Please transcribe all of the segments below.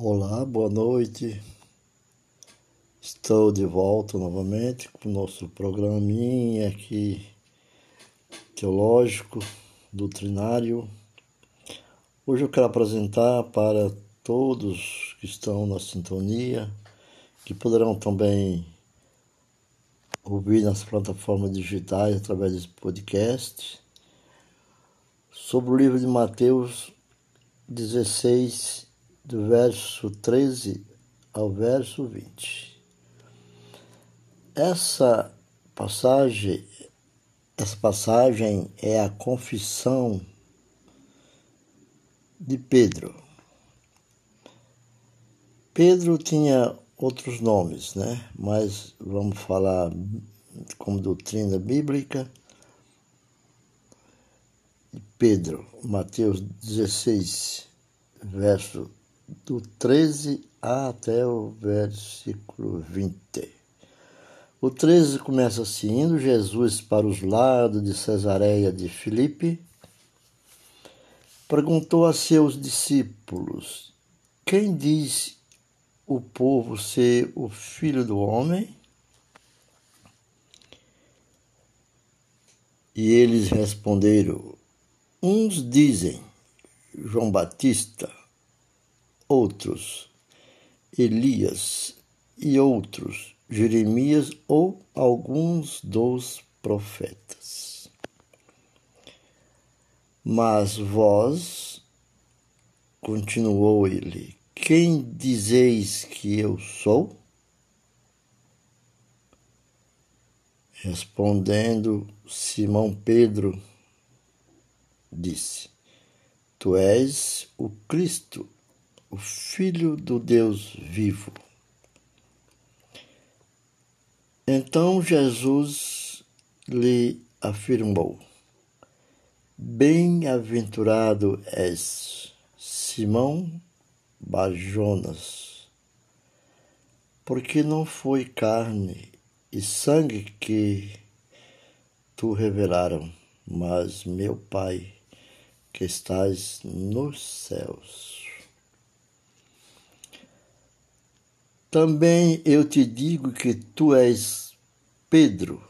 Olá, boa noite. Estou de volta novamente com o nosso programinha aqui teológico, doutrinário. Hoje eu quero apresentar para todos que estão na sintonia, que poderão também ouvir nas plataformas digitais através desse podcast, sobre o livro de Mateus 16, do verso 13 ao verso 20. Essa passagem, essa passagem é a confissão de Pedro. Pedro tinha outros nomes, né? Mas vamos falar como doutrina bíblica. Pedro, Mateus 16, verso do 13 até o versículo 20. O 13 começa assim: Indo Jesus para os lados de Cesareia de Filipe, perguntou a seus discípulos: Quem diz o povo ser o filho do homem? E eles responderam: Uns dizem João Batista, outros Elias e outros Jeremias ou alguns dos profetas. Mas vós, continuou ele, quem dizeis que eu sou? Respondendo Simão Pedro, disse: Tu és o Cristo, o Filho do Deus vivo. Então Jesus lhe afirmou: Bem-aventurado és, Simão Bajonas, porque não foi carne e sangue que tu revelaram, mas meu Pai que estás nos céus. Também eu te digo que tu és Pedro,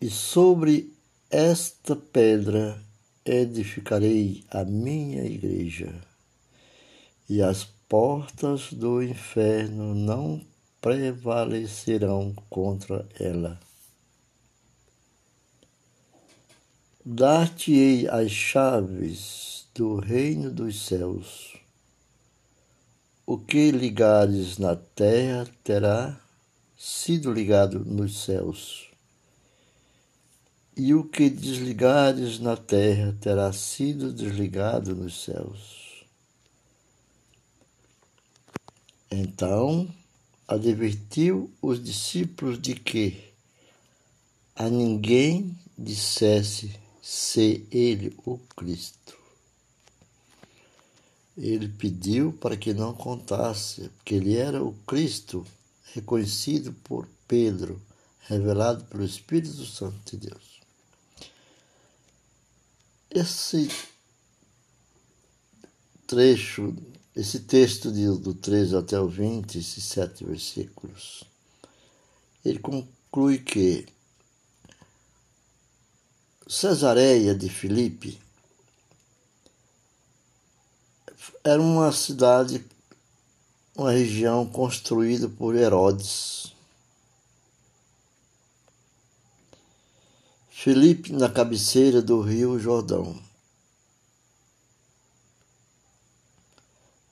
e sobre esta pedra edificarei a minha igreja, e as portas do inferno não prevalecerão contra ela. Dar-te-ei as chaves do reino dos céus. O que ligares na terra terá sido ligado nos céus, e o que desligares na terra terá sido desligado nos céus. Então advertiu os discípulos de que a ninguém dissesse ser ele o Cristo ele pediu para que não contasse, porque ele era o Cristo reconhecido por Pedro, revelado pelo Espírito Santo de Deus. Esse trecho, esse texto de, do 13 até o 20, esses sete versículos, ele conclui que Cesareia de Filipe era uma cidade, uma região construída por Herodes. Felipe na cabeceira do rio Jordão.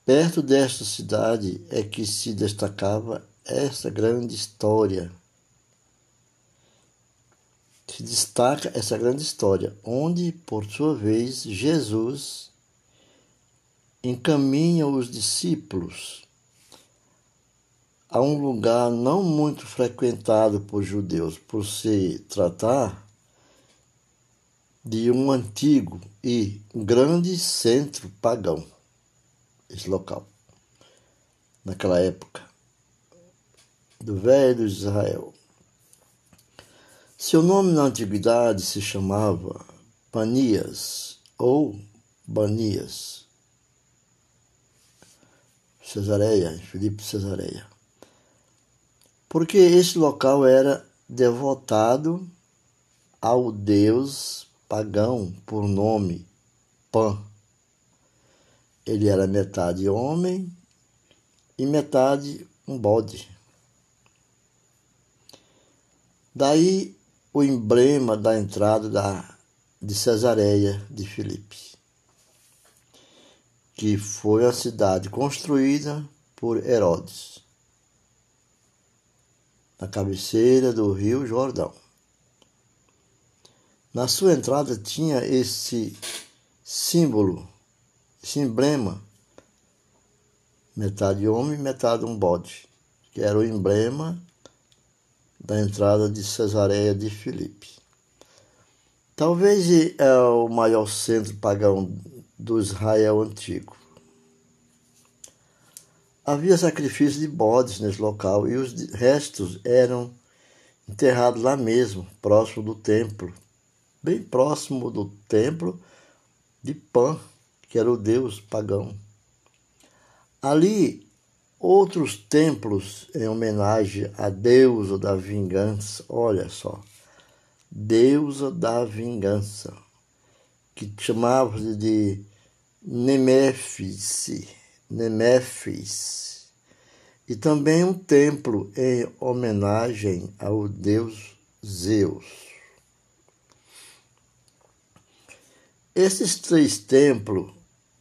Perto desta cidade é que se destacava essa grande história. Se destaca essa grande história, onde, por sua vez, Jesus encaminha os discípulos a um lugar não muito frequentado por judeus, por se tratar de um antigo e grande centro pagão, esse local, naquela época, do velho Israel. Seu nome na antiguidade se chamava Panias ou Banias Cesareia, em Filipe Cesareia. Porque esse local era devotado ao deus pagão por nome Pan. Ele era metade homem e metade um bode. Daí o emblema da entrada da, de Cesareia de Filipe, que foi a cidade construída por Herodes, na cabeceira do rio Jordão. Na sua entrada tinha esse símbolo, esse emblema, metade homem, metade um bode, que era o emblema da entrada de Cesareia de Filipe. Talvez é o maior centro pagão do Israel antigo. Havia sacrifício de bodes nesse local e os restos eram enterrados lá mesmo, próximo do templo, bem próximo do templo de Pan, que era o deus pagão. Ali outros templos em homenagem à deusa da vingança. Olha só, deusa da vingança, que chamava de Neméfis, Neméfis. E também um templo em homenagem ao deus Zeus. Esses três templos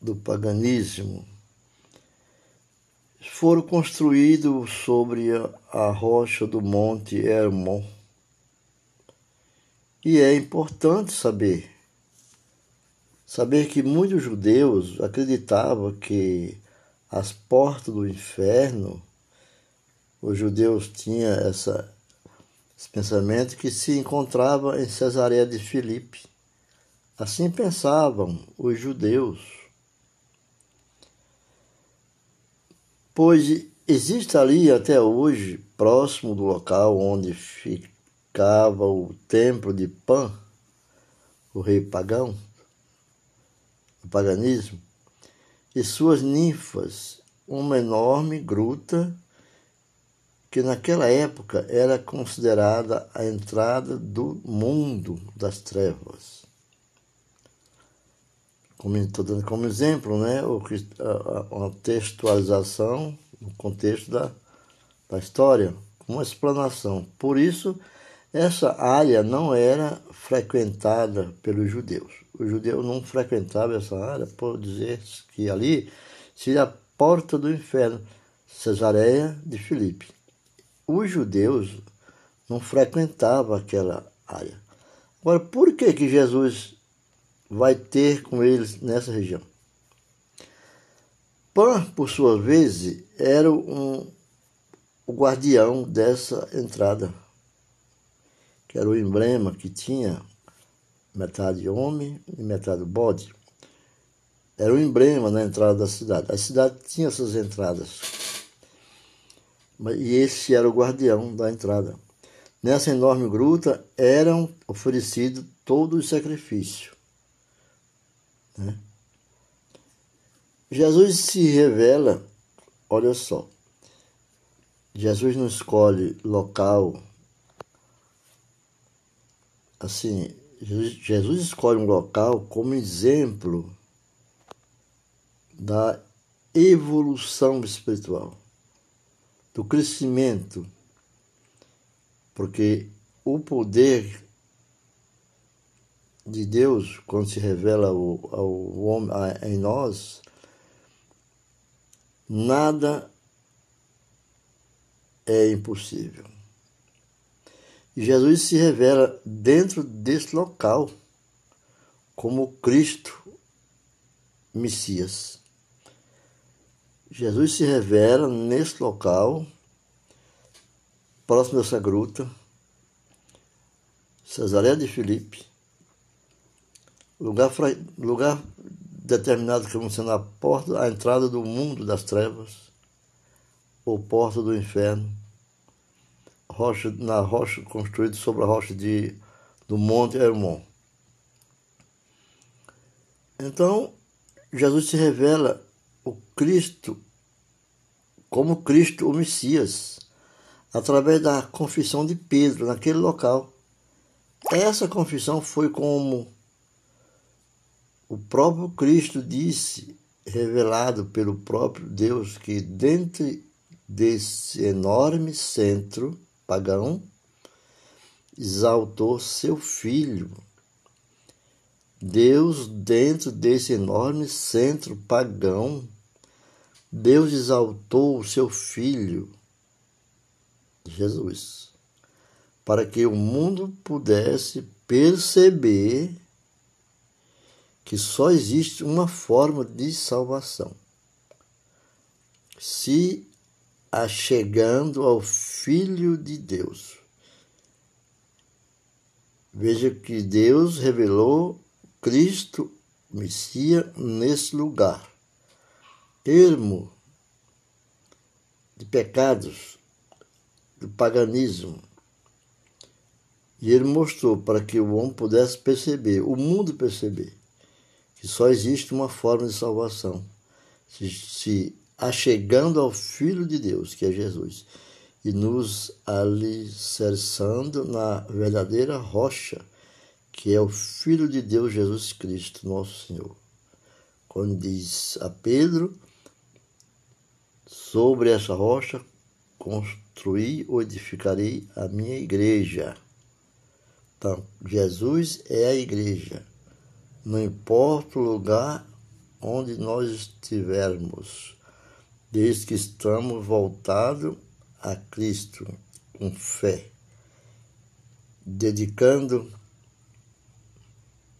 do paganismo foram construídos sobre a rocha do Monte Hermon. E é importante saber, saber que muitos judeus acreditavam que as portas do inferno, os judeus tinham essa, esse pensamento que se encontrava em Cesareia de Filipe. Assim pensavam os judeus. pois existe ali até hoje, próximo do local onde ficava o templo de Pan, o rei pagão, o paganismo, e suas ninfas, uma enorme gruta que naquela época era considerada a entrada do mundo das trevas. Como estou dando como exemplo, né, uma textualização no contexto da, da história, uma explanação. Por isso, essa área não era frequentada pelos judeus. Os judeus não frequentavam essa área por dizer que ali seria a porta do inferno, Cesareia de Filipe. Os judeus não frequentavam aquela área. Agora, por que, que Jesus vai ter com eles nessa região. Pan, por sua vez, era um, o guardião dessa entrada, que era o emblema que tinha metade homem e metade bode. Era o emblema na entrada da cidade. A cidade tinha essas entradas. E esse era o guardião da entrada. Nessa enorme gruta eram oferecidos todos os sacrifícios né? Jesus se revela, olha só, Jesus não escolhe local, assim, Jesus escolhe um local como exemplo da evolução espiritual, do crescimento, porque o poder de Deus, quando se revela ao, ao homem, a, em nós, nada é impossível. Jesus se revela dentro desse local como Cristo Messias. Jesus se revela nesse local, próximo dessa gruta, Cesareia de Filipe, lugar, lugar determinado como sendo a porta, a entrada do mundo das trevas, ou porta do inferno, rocha, na rocha construída sobre a rocha de, do Monte Hermon. Então, Jesus se revela o Cristo como Cristo o Messias, através da confissão de Pedro naquele local. Essa confissão foi como o próprio Cristo disse, revelado pelo próprio Deus, que dentro desse enorme centro pagão, exaltou seu filho. Deus, dentro desse enorme centro pagão, Deus exaltou o seu filho, Jesus, para que o mundo pudesse perceber que só existe uma forma de salvação. Se achegando ao Filho de Deus. Veja que Deus revelou Cristo, Messias, nesse lugar. Ermo de pecados, do paganismo. E ele mostrou para que o homem pudesse perceber, o mundo perceber, que só existe uma forma de salvação. Se, se achegando ao Filho de Deus, que é Jesus, e nos alicerçando na verdadeira rocha, que é o Filho de Deus Jesus Cristo, nosso Senhor. Quando diz a Pedro, sobre essa rocha construí ou edificarei a minha igreja. Então, Jesus é a igreja. Não importa o lugar onde nós estivermos, desde que estamos voltados a Cristo com fé, dedicando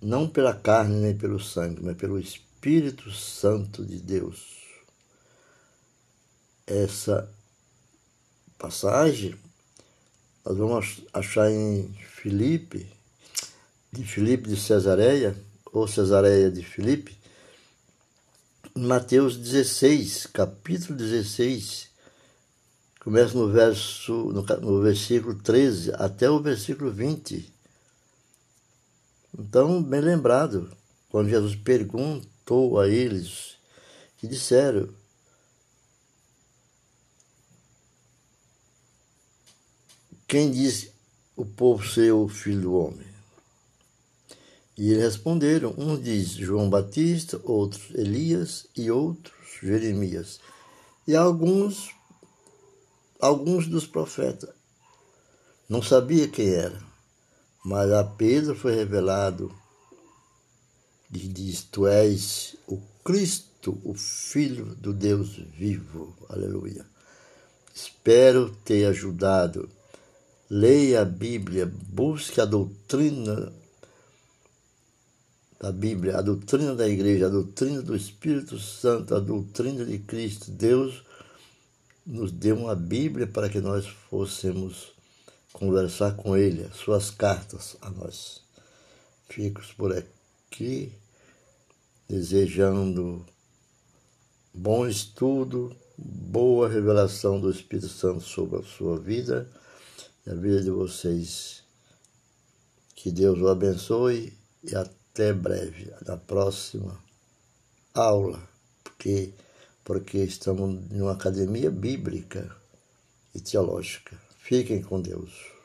não pela carne nem pelo sangue, mas pelo Espírito Santo de Deus. Essa passagem nós vamos achar em Filipe, de Filipe de Cesareia, ou Cesareia de Filipe, Mateus 16, capítulo 16, começa no verso no, no versículo 13 até o versículo 20. Então, bem lembrado, quando Jesus perguntou a eles, que disseram, quem diz o povo ser o filho do homem? E eles responderam: um diz João Batista, outros Elias e outros Jeremias. E alguns alguns dos profetas não sabia quem era, mas a Pedro foi revelado e diz: Tu és o Cristo, o Filho do Deus vivo. Aleluia. Espero ter ajudado. Leia a Bíblia, busque a doutrina da Bíblia, a doutrina da igreja, a doutrina do Espírito Santo, a doutrina de Cristo. Deus nos deu uma Bíblia para que nós fôssemos conversar com Ele, suas cartas a nós. Fico por aqui desejando bom estudo, boa revelação do Espírito Santo sobre a sua vida e a vida de vocês. Que Deus o abençoe e até até breve, na próxima aula, porque, porque estamos em uma academia bíblica e teológica. Fiquem com Deus.